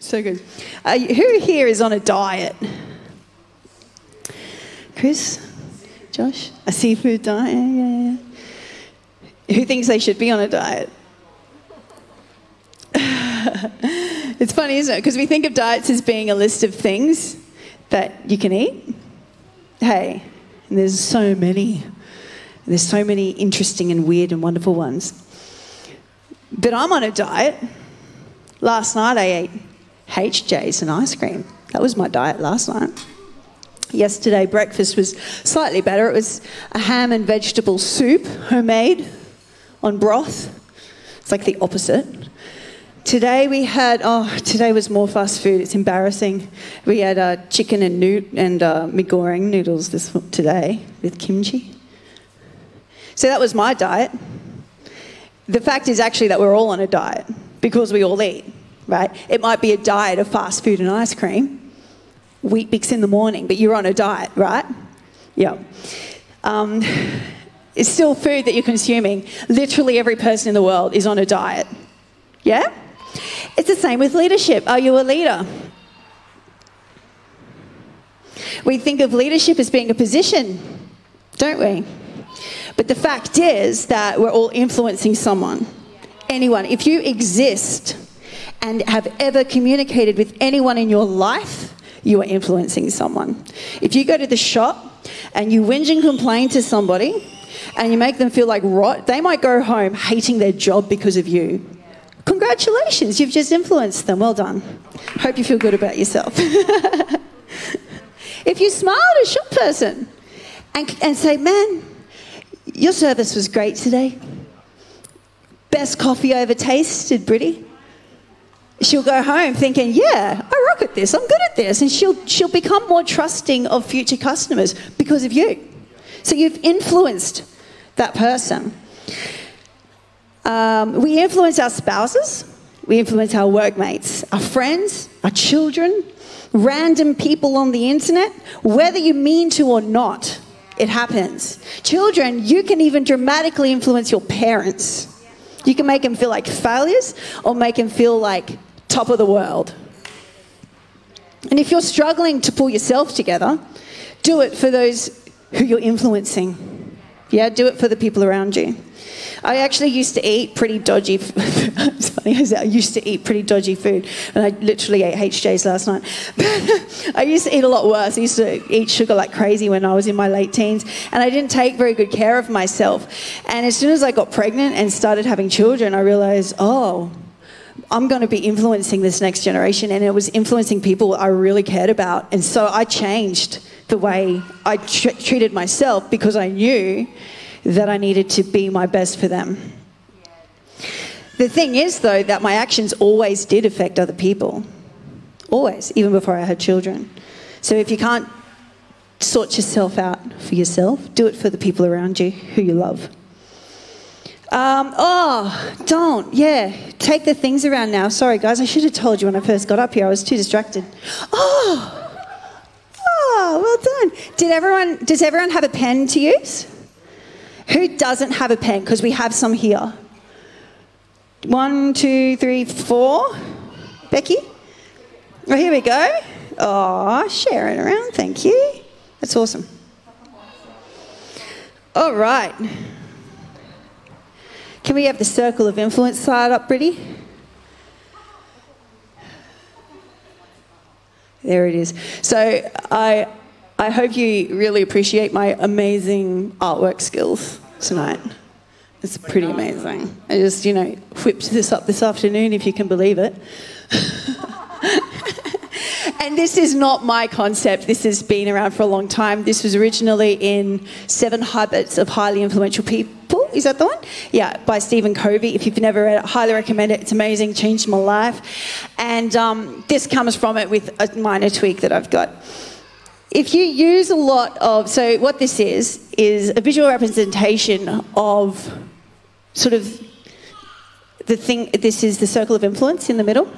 So good. Uh, who here is on a diet? Chris? Josh? A seafood diet? Yeah, yeah, yeah. Who thinks they should be on a diet? it's funny, isn't it? Because we think of diets as being a list of things that you can eat. Hey, and there's so many. There's so many interesting and weird and wonderful ones. But I'm on a diet. Last night I ate HJs and ice cream. That was my diet last night. Yesterday, breakfast was slightly better. It was a ham and vegetable soup, homemade, on broth. It's like the opposite. Today we had, oh, today was more fast food. It's embarrassing. We had uh, chicken and noot and uh, goreng noodles this today with kimchi. So that was my diet. The fact is actually that we're all on a diet because we all eat right? It might be a diet of fast food and ice cream, Weet-Bix in the morning, but you're on a diet, right? Yeah. Um, it's still food that you're consuming. Literally every person in the world is on a diet. Yeah? It's the same with leadership. Are you a leader? We think of leadership as being a position, don't we? But the fact is that we're all influencing someone, anyone. If you exist, and have ever communicated with anyone in your life, you are influencing someone. If you go to the shop and you whinge and complain to somebody and you make them feel like rot, they might go home hating their job because of you. Congratulations, you've just influenced them. Well done. Hope you feel good about yourself. if you smile at a shop person and, and say, man, your service was great today. Best coffee I ever tasted, Britty she'll go home thinking, yeah, I rock at this, I'm good at this. And she'll, she'll become more trusting of future customers because of you. So you've influenced that person. Um, we influence our spouses, we influence our workmates, our friends, our children, random people on the internet, whether you mean to or not. It happens. Children, you can even dramatically influence your parents. You can make them feel like failures or make them feel like top of the world. And if you're struggling to pull yourself together, do it for those who you're influencing. Yeah, do it for the people around you. I actually used to eat pretty dodgy. it's funny I used to eat pretty dodgy food, and I literally ate HJs last night. I used to eat a lot worse. I used to eat sugar like crazy when I was in my late teens, and I didn't take very good care of myself. And as soon as I got pregnant and started having children, I realized, oh, I'm going to be influencing this next generation, and it was influencing people I really cared about. And so I changed the way I tr- treated myself because I knew that I needed to be my best for them. The thing is, though, that my actions always did affect other people. Always, even before I had children. So if you can't sort yourself out for yourself, do it for the people around you who you love. Um, oh, don't. Yeah. Take the things around now. Sorry, guys. I should have told you when I first got up here. I was too distracted. Oh. Oh, well done. Did everyone, does everyone have a pen to use? Who doesn't have a pen? Because we have some here. One, two, three, four. Becky? Oh, here we go. Oh, share it around. Thank you. That's awesome. All right. Can we have the circle of influence slide up, Brittany? There it is. So I, I hope you really appreciate my amazing artwork skills tonight. It's pretty amazing. I just, you know, whipped this up this afternoon, if you can believe it. and this is not my concept. This has been around for a long time. This was originally in Seven Habits of Highly Influential People is that the one? Yeah, by Stephen Covey. If you've never read it, highly recommend it. It's amazing, changed my life. And um, this comes from it with a minor tweak that I've got. If you use a lot of, so what this is, is a visual representation of sort of the thing, this is the circle of influence in the middle.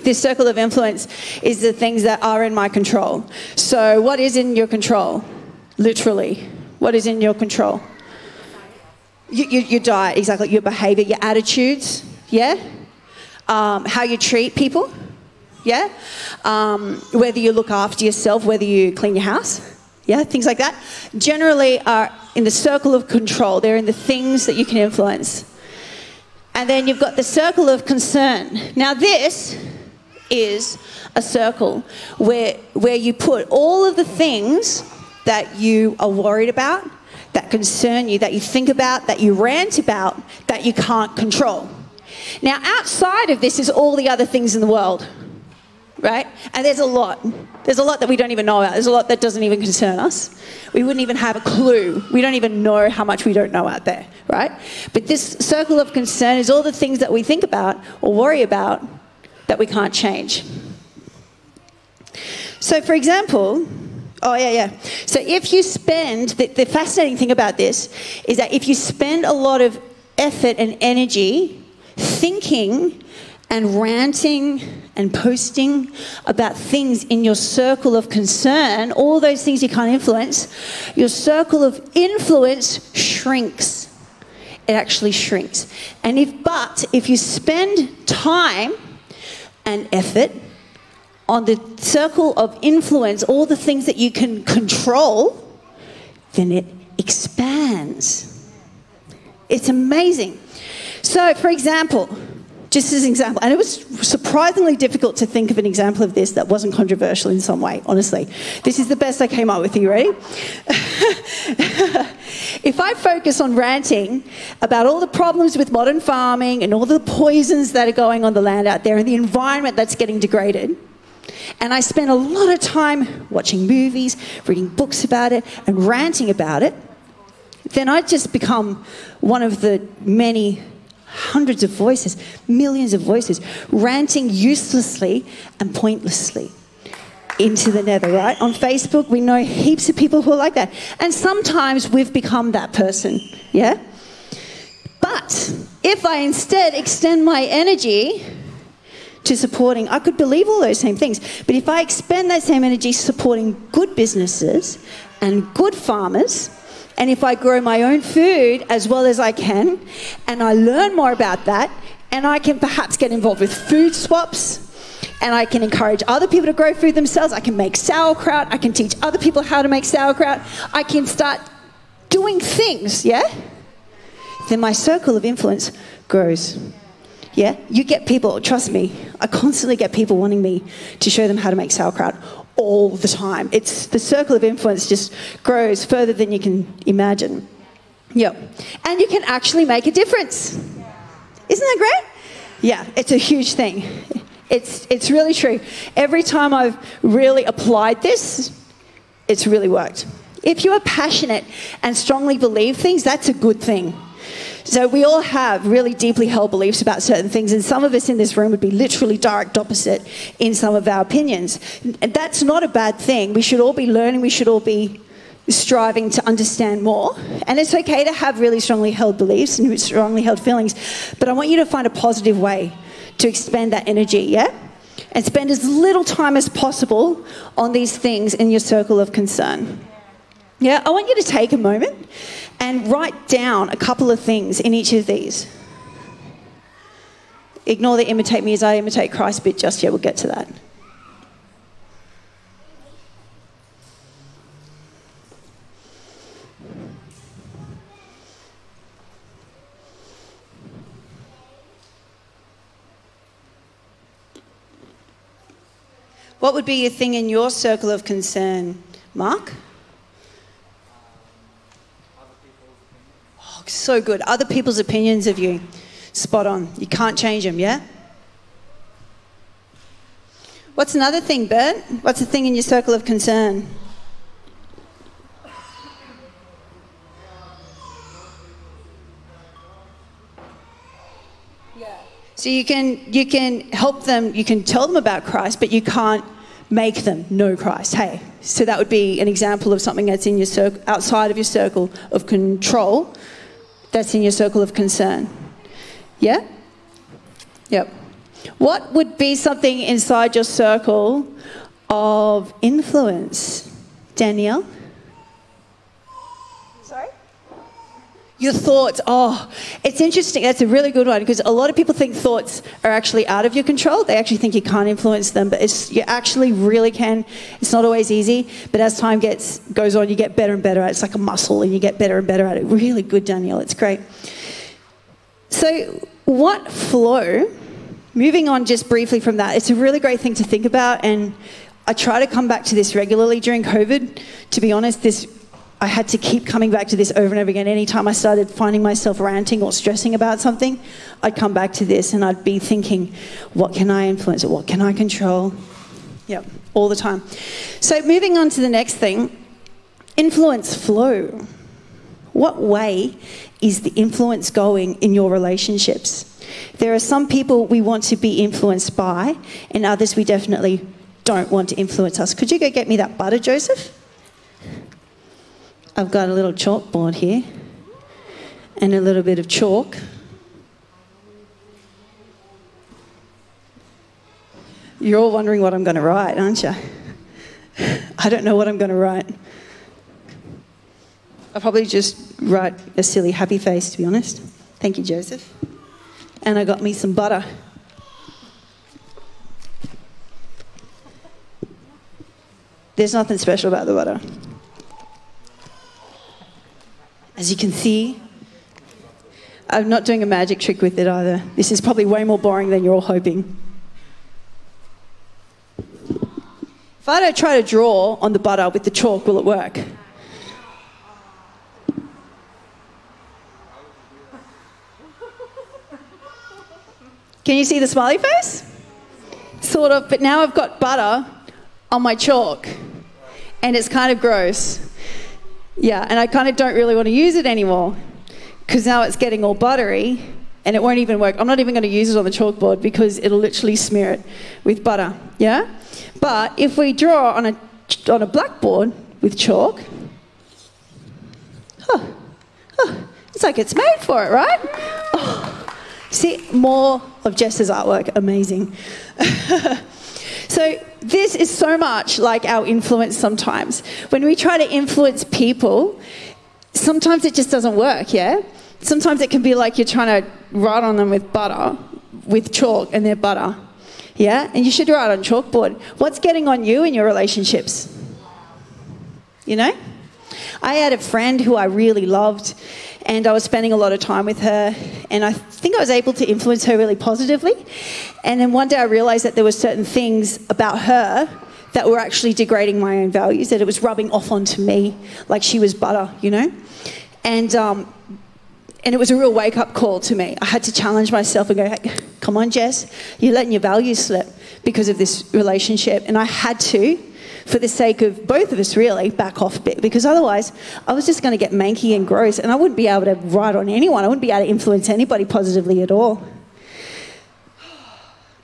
This circle of influence is the things that are in my control. So, what is in your control? Literally, what is in your control? You, you, your diet, exactly, your behavior, your attitudes, yeah? Um, how you treat people, yeah? Um, whether you look after yourself, whether you clean your house, yeah, things like that, generally are in the circle of control. They're in the things that you can influence. And then you've got the circle of concern. Now, this is a circle where, where you put all of the things that you are worried about, that concern you, that you think about, that you rant about, that you can't control. Now, outside of this is all the other things in the world, right? And there's a lot. There's a lot that we don't even know about. There's a lot that doesn't even concern us. We wouldn't even have a clue. We don't even know how much we don't know out there, right? But this circle of concern is all the things that we think about or worry about that we can't change. So, for example, oh, yeah, yeah. So, if you spend, the, the fascinating thing about this is that if you spend a lot of effort and energy thinking and ranting and posting about things in your circle of concern, all those things you can't influence, your circle of influence shrinks. It actually shrinks. And if, but if you spend time and effort on the circle of influence, all the things that you can control, then it expands. It's amazing. So, for example, just as an example, and it was surprisingly difficult to think of an example of this that wasn't controversial in some way, honestly. This is the best I came up with. Are you ready? if I focus on ranting about all the problems with modern farming and all the poisons that are going on the land out there and the environment that's getting degraded, and I spend a lot of time watching movies, reading books about it, and ranting about it, then I just become one of the many hundreds of voices, millions of voices, ranting uselessly and pointlessly into the nether, right? On Facebook, we know heaps of people who are like that. And sometimes we've become that person, yeah? But if I instead extend my energy to supporting, I could believe all those same things. But if I expend that same energy supporting good businesses and good farmers, and if I grow my own food as well as I can, and I learn more about that, and I can perhaps get involved with food swaps, and I can encourage other people to grow food themselves. I can make sauerkraut. I can teach other people how to make sauerkraut. I can start doing things, yeah? Then my circle of influence grows. Yeah? You get people, trust me, I constantly get people wanting me to show them how to make sauerkraut all the time. It's the circle of influence just grows further than you can imagine. Yep. And you can actually make a difference. Isn't that great? Yeah, it's a huge thing. It's, it's really true. Every time I've really applied this, it's really worked. If you are passionate and strongly believe things, that's a good thing. So we all have really deeply held beliefs about certain things, and some of us in this room would be literally direct opposite in some of our opinions. And that's not a bad thing. We should all be learning, we should all be striving to understand more. And it's okay to have really strongly held beliefs and strongly held feelings, but I want you to find a positive way to expend that energy, yeah? And spend as little time as possible on these things in your circle of concern. Yeah, I want you to take a moment and write down a couple of things in each of these. Ignore the imitate me as I imitate Christ bit just yet, we'll get to that. What would be a thing in your circle of concern, Mark? So good. Other people's opinions of you, spot on. You can't change them, yeah? What's another thing, Bert? What's the thing in your circle of concern? Yeah. So you can you can help them, you can tell them about Christ, but you can't make them know Christ. Hey, so that would be an example of something that's in your circle, outside of your circle of control, that's in your circle of concern. Yeah? Yep. What would be something inside your circle of influence? Danielle? Your thoughts. Oh, it's interesting. That's a really good one because a lot of people think thoughts are actually out of your control. They actually think you can't influence them, but it's, you actually really can. It's not always easy, but as time gets goes on, you get better and better at it. It's like a muscle, and you get better and better at it. Really good, Danielle. It's great. So, what flow? Moving on just briefly from that, it's a really great thing to think about, and I try to come back to this regularly during COVID. To be honest, this I had to keep coming back to this over and over again. Anytime I started finding myself ranting or stressing about something, I'd come back to this and I'd be thinking, what can I influence? What can I control? Yep, all the time. So, moving on to the next thing influence flow. What way is the influence going in your relationships? There are some people we want to be influenced by, and others we definitely don't want to influence us. Could you go get me that butter, Joseph? I've got a little chalkboard here and a little bit of chalk. You're all wondering what I'm going to write, aren't you? I don't know what I'm going to write. I'll probably just write a silly happy face, to be honest. Thank you, Joseph. And I got me some butter. There's nothing special about the butter. As you can see, I'm not doing a magic trick with it either. This is probably way more boring than you're all hoping. If I don't try to draw on the butter with the chalk, will it work? Can you see the smiley face? Sort of, but now I've got butter on my chalk and it's kind of gross. Yeah, and I kind of don't really want to use it anymore because now it's getting all buttery and it won't even work. I'm not even going to use it on the chalkboard because it'll literally smear it with butter. Yeah? But if we draw on a, on a blackboard with chalk, oh, oh, it's like it's made for it, right? Oh, see, more of Jess's artwork. Amazing. So, this is so much like our influence sometimes. When we try to influence people, sometimes it just doesn't work, yeah? Sometimes it can be like you're trying to write on them with butter, with chalk, and they're butter, yeah? And you should write on chalkboard. What's getting on you in your relationships? You know? I had a friend who I really loved, and I was spending a lot of time with her, and I think I was able to influence her really positively. And then one day I realized that there were certain things about her that were actually degrading my own values, that it was rubbing off onto me like she was butter, you know? And, um, and it was a real wake up call to me. I had to challenge myself and go, hey, come on, Jess, you're letting your values slip because of this relationship. And I had to for the sake of both of us, really, back off a bit because otherwise I was just going to get manky and gross and I wouldn't be able to write on anyone. I wouldn't be able to influence anybody positively at all.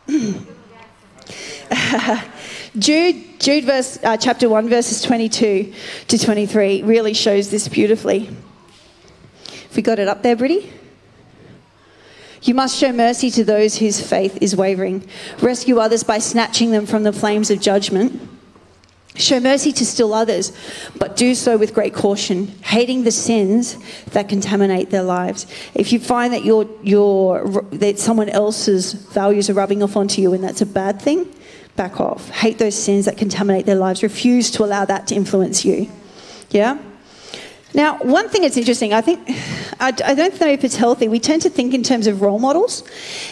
Jude, Jude verse, uh, chapter 1, verses 22 to 23 really shows this beautifully. Have we got it up there, Britty? You must show mercy to those whose faith is wavering. Rescue others by snatching them from the flames of judgment. Show mercy to still others, but do so with great caution, hating the sins that contaminate their lives. If you find that your your that someone else's values are rubbing off onto you and that's a bad thing, back off. Hate those sins that contaminate their lives. Refuse to allow that to influence you. Yeah? Now, one thing that's interesting, I think, I, I, don't know if it's healthy. We tend to think in terms of role models,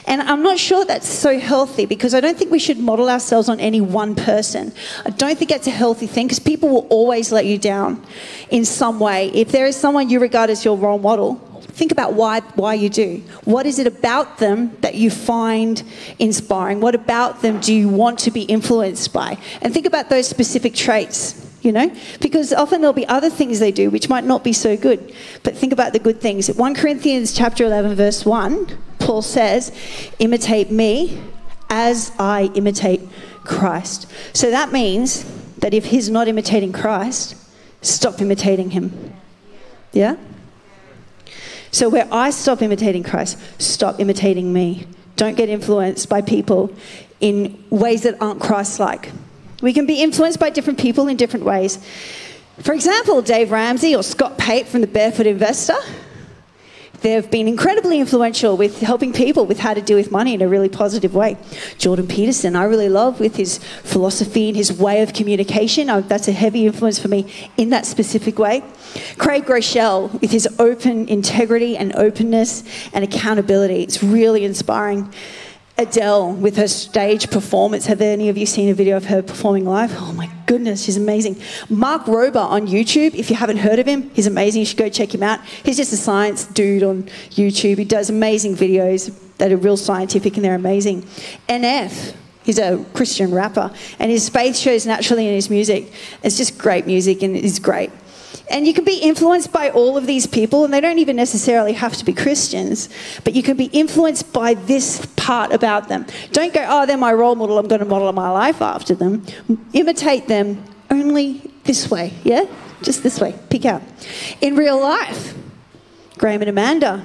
and I'm not sure that's so healthy because I don't think we should model ourselves on any one person. I don't think that's a healthy thing because people will always let you down in some way. If there is someone you regard as your role model, think about why, why you do. What is it about them that you find inspiring? What about them do you want to be influenced by? And think about those specific traits you know? Because often there'll be other things they do which might not be so good. But think about the good things. 1 Corinthians chapter 11 verse 1, Paul says, "Imitate me as I imitate Christ." So that means that if he's not imitating Christ, stop imitating him. Yeah? So where I stop imitating Christ, stop imitating me. Don't get influenced by people in ways that aren't Christ like. We can be influenced by different people in different ways. For example, Dave Ramsey or Scott Pape from the Barefoot Investor. They've been incredibly influential with helping people with how to deal with money in a really positive way. Jordan Peterson, I really love with his philosophy and his way of communication. That's a heavy influence for me in that specific way. Craig Groeschel with his open integrity and openness and accountability. It's really inspiring. Adele with her stage performance. Have any of you seen a video of her performing live? Oh my goodness, she's amazing. Mark Rober on YouTube, if you haven't heard of him, he's amazing. You should go check him out. He's just a science dude on YouTube. He does amazing videos that are real scientific and they're amazing. NF, He's a Christian rapper, and his faith shows naturally in his music. It's just great music, and it's great. And you can be influenced by all of these people, and they don't even necessarily have to be Christians, but you can be influenced by this part about them. Don't go, oh, they're my role model, I'm going to model my life after them. Imitate them only this way, yeah? Just this way, pick out. In real life, Graham and Amanda,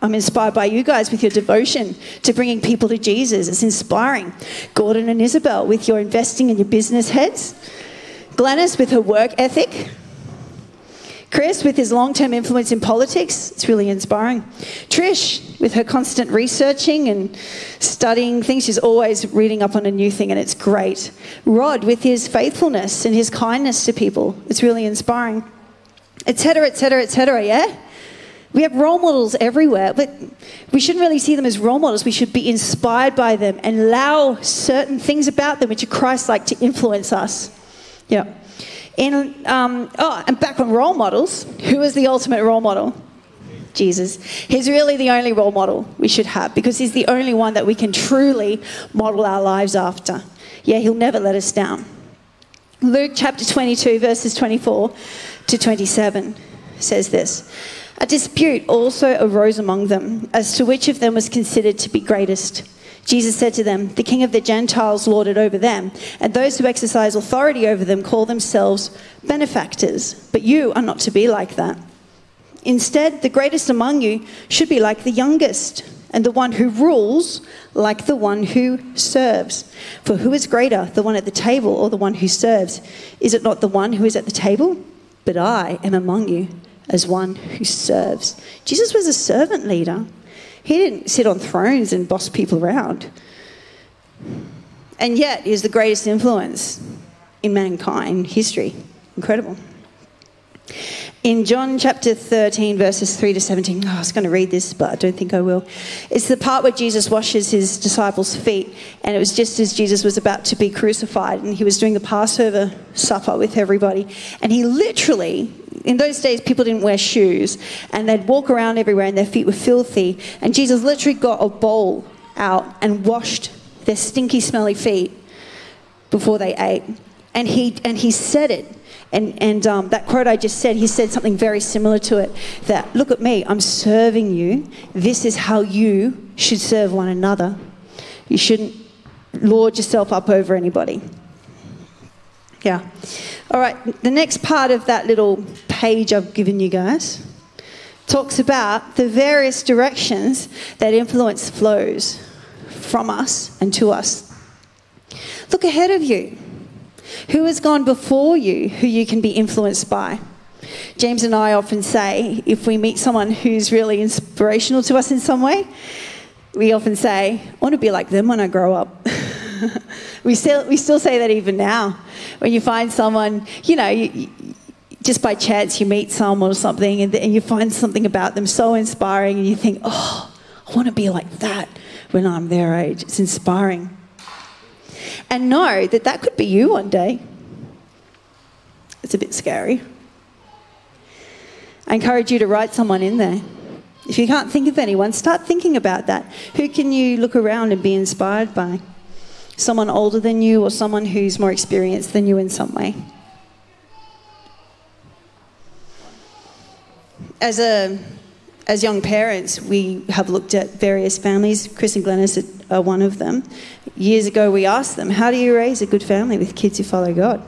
I'm inspired by you guys with your devotion to bringing people to Jesus. It's inspiring. Gordon and Isabel with your investing in your business heads. Glennis with her work ethic. Chris, with his long term influence in politics, it's really inspiring. Trish, with her constant researching and studying things, she's always reading up on a new thing, and it's great. Rod, with his faithfulness and his kindness to people, it's really inspiring. Etc., etc., etc., yeah? We have role models everywhere, but we shouldn't really see them as role models. We should be inspired by them and allow certain things about them which are Christ like to influence us. Yeah. In, um, oh, and back on role models, who is the ultimate role model? Jesus. He's really the only role model we should have because he's the only one that we can truly model our lives after. Yeah, he'll never let us down. Luke chapter 22, verses 24 to 27 says this A dispute also arose among them as to which of them was considered to be greatest. Jesus said to them, The king of the Gentiles lord it over them, and those who exercise authority over them call themselves benefactors. But you are not to be like that. Instead, the greatest among you should be like the youngest, and the one who rules like the one who serves. For who is greater, the one at the table or the one who serves? Is it not the one who is at the table? But I am among you as one who serves. Jesus was a servant leader. He didn't sit on thrones and boss people around. And yet, is the greatest influence in mankind history. Incredible. In John chapter 13, verses 3 to 17, oh, I was going to read this, but I don't think I will. It's the part where Jesus washes his disciples' feet, and it was just as Jesus was about to be crucified, and he was doing the Passover supper with everybody. And he literally in those days, people didn't wear shoes and they'd walk around everywhere and their feet were filthy. And Jesus literally got a bowl out and washed their stinky, smelly feet before they ate. And he, and he said it. And, and um, that quote I just said, he said something very similar to it that, look at me, I'm serving you. This is how you should serve one another. You shouldn't lord yourself up over anybody. Yeah. All right, the next part of that little page I've given you guys talks about the various directions that influence flows from us and to us. Look ahead of you. Who has gone before you who you can be influenced by? James and I often say if we meet someone who's really inspirational to us in some way, we often say, I want to be like them when I grow up. we, still, we still say that even now. When you find someone, you know, you, just by chance you meet someone or something and, and you find something about them so inspiring and you think, oh, I want to be like that when I'm their age. It's inspiring. And know that that could be you one day. It's a bit scary. I encourage you to write someone in there. If you can't think of anyone, start thinking about that. Who can you look around and be inspired by? someone older than you or someone who's more experienced than you in some way. As a as young parents, we have looked at various families. Chris and Glennis are one of them. Years ago, we asked them, How do you raise a good family with kids who follow God?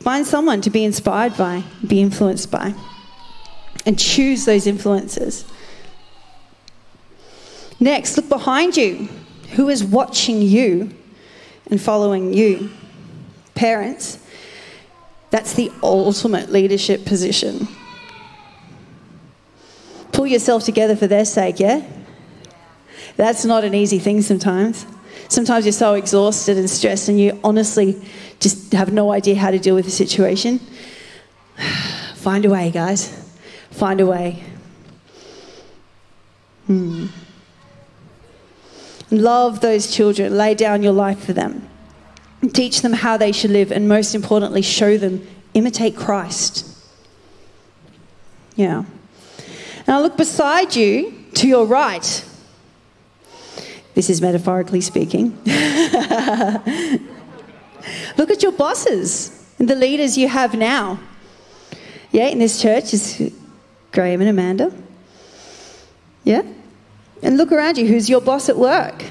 Find someone to be inspired by, be influenced by, and choose those influences. Next, look behind you. Who is watching you and following you? Parents, that's the ultimate leadership position. pull yourself together for their sake, yeah? That's not an easy thing sometimes. Sometimes you're so exhausted and stressed, and you honestly just have no idea how to deal with the situation. Find a way, guys. Find a way. Hmm. Love those children. Lay down your life for them. Teach them how they should live, and most importantly, show them imitate Christ. Yeah. Now look beside you to your right. This is metaphorically speaking. look at your bosses and the leaders you have now. Yeah, in this church is Graham and Amanda. Yeah? And look around you. Who's your boss at work?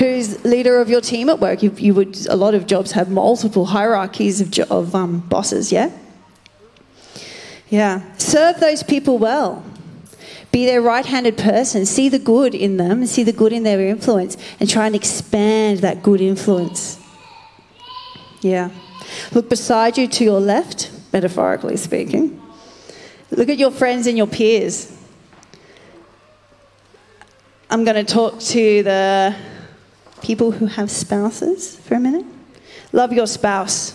Who's leader of your team at work? You, you would. A lot of jobs have multiple hierarchies of, of um, bosses. Yeah. Yeah. Serve those people well. Be their right-handed person. See the good in them. See the good in their influence, and try and expand that good influence. Yeah. Look beside you to your left, metaphorically speaking. Look at your friends and your peers. I'm going to talk to the people who have spouses for a minute. Love your spouse.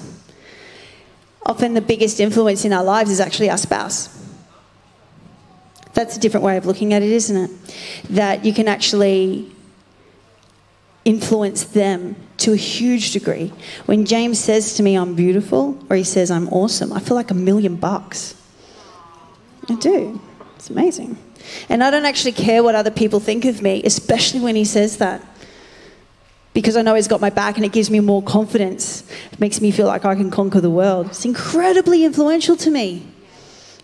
Often the biggest influence in our lives is actually our spouse. That's a different way of looking at it, isn't it? That you can actually influence them to a huge degree. When James says to me, I'm beautiful, or he says, I'm awesome, I feel like a million bucks. I do. It's amazing. And I don't actually care what other people think of me, especially when he says that. Because I know he's got my back and it gives me more confidence. It makes me feel like I can conquer the world. It's incredibly influential to me.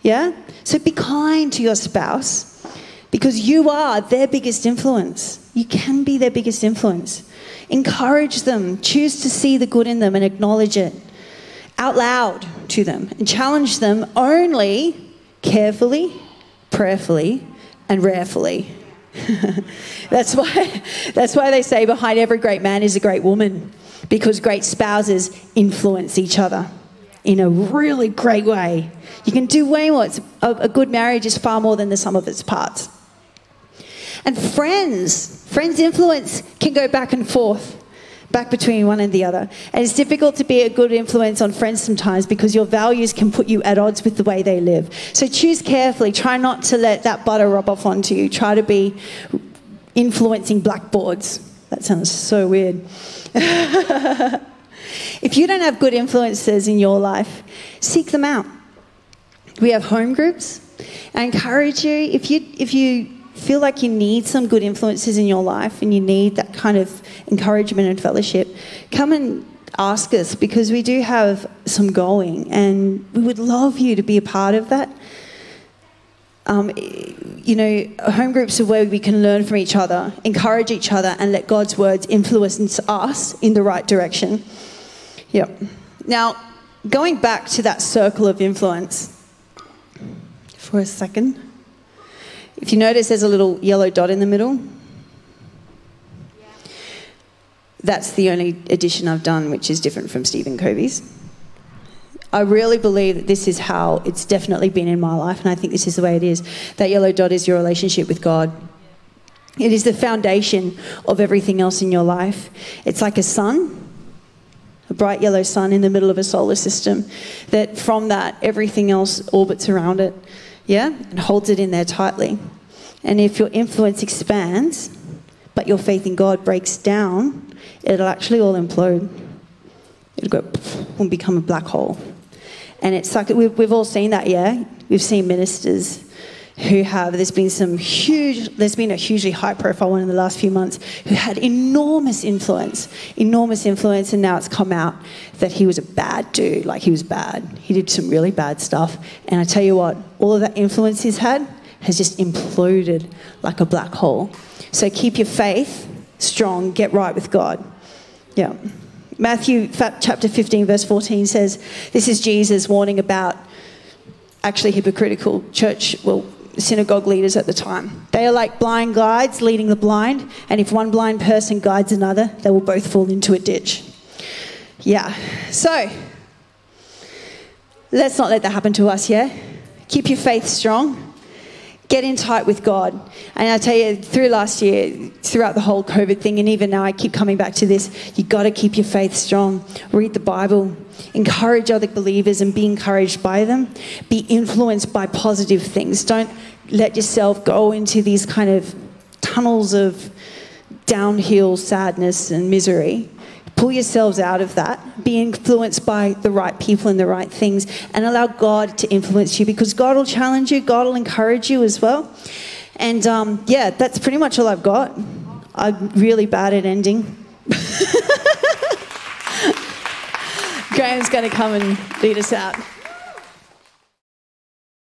Yeah? So be kind to your spouse because you are their biggest influence. You can be their biggest influence. Encourage them, choose to see the good in them and acknowledge it out loud to them and challenge them only carefully, prayerfully, and rarely. that's why that's why they say behind every great man is a great woman because great spouses influence each other in a really great way. You can do way more. A, good marriage is far more than the sum of its parts. And friends, friends' influence can go back and forth back between one and the other. And it's difficult to be a good influence on friends sometimes because your values can put you at odds with the way they live. So choose carefully. Try not to let that butter rub off onto you. Try to be influencing blackboards. That sounds so weird. if you don't have good influences in your life, seek them out. We have home groups. I encourage you if you if you feel like you need some good influences in your life and you need that kind of encouragement and fellowship, come and ask us because we do have some going and we would love you to be a part of that. Um, you know, home groups are where we can learn from each other, encourage each other, and let God's words influence us in the right direction. Yep. Now, going back to that circle of influence for a second. If you notice, there's a little yellow dot in the middle. That's the only addition I've done which is different from Stephen Covey's. I really believe that this is how it's definitely been in my life, and I think this is the way it is. That yellow dot is your relationship with God. It is the foundation of everything else in your life. It's like a sun, a bright yellow sun in the middle of a solar system, that from that, everything else orbits around it yeah, and holds it in there tightly. And if your influence expands, but your faith in God breaks down, it'll actually all implode. It'll go and become a black hole. And it's like we've, all seen that, yeah? We've seen ministers who have, there's been some huge, there's been a hugely high profile one in the last few months who had enormous influence, enormous influence, and now it's come out that he was a bad dude, like he was bad. He did some really bad stuff. And I tell you what, all of that influence he's had has just imploded like a black hole. So keep your faith strong, get right with God. Yeah. Matthew chapter 15, verse 14 says, This is Jesus warning about actually hypocritical church, well, synagogue leaders at the time. They are like blind guides leading the blind, and if one blind person guides another, they will both fall into a ditch. Yeah. So, let's not let that happen to us, yeah? Keep your faith strong. Get in tight with God. And I tell you, through last year, throughout the whole COVID thing, and even now, I keep coming back to this. You got to keep your faith strong. Read the Bible. Encourage other believers and be encouraged by them. Be influenced by positive things. Don't let yourself go into these kind of tunnels of downhill sadness and misery. Pull yourselves out of that. Be influenced by the right people and the right things, and allow God to influence you because God will challenge you, God will encourage you as well. And um, yeah, that's pretty much all I've got. I'm really bad at ending. Graham's going to come and lead us out.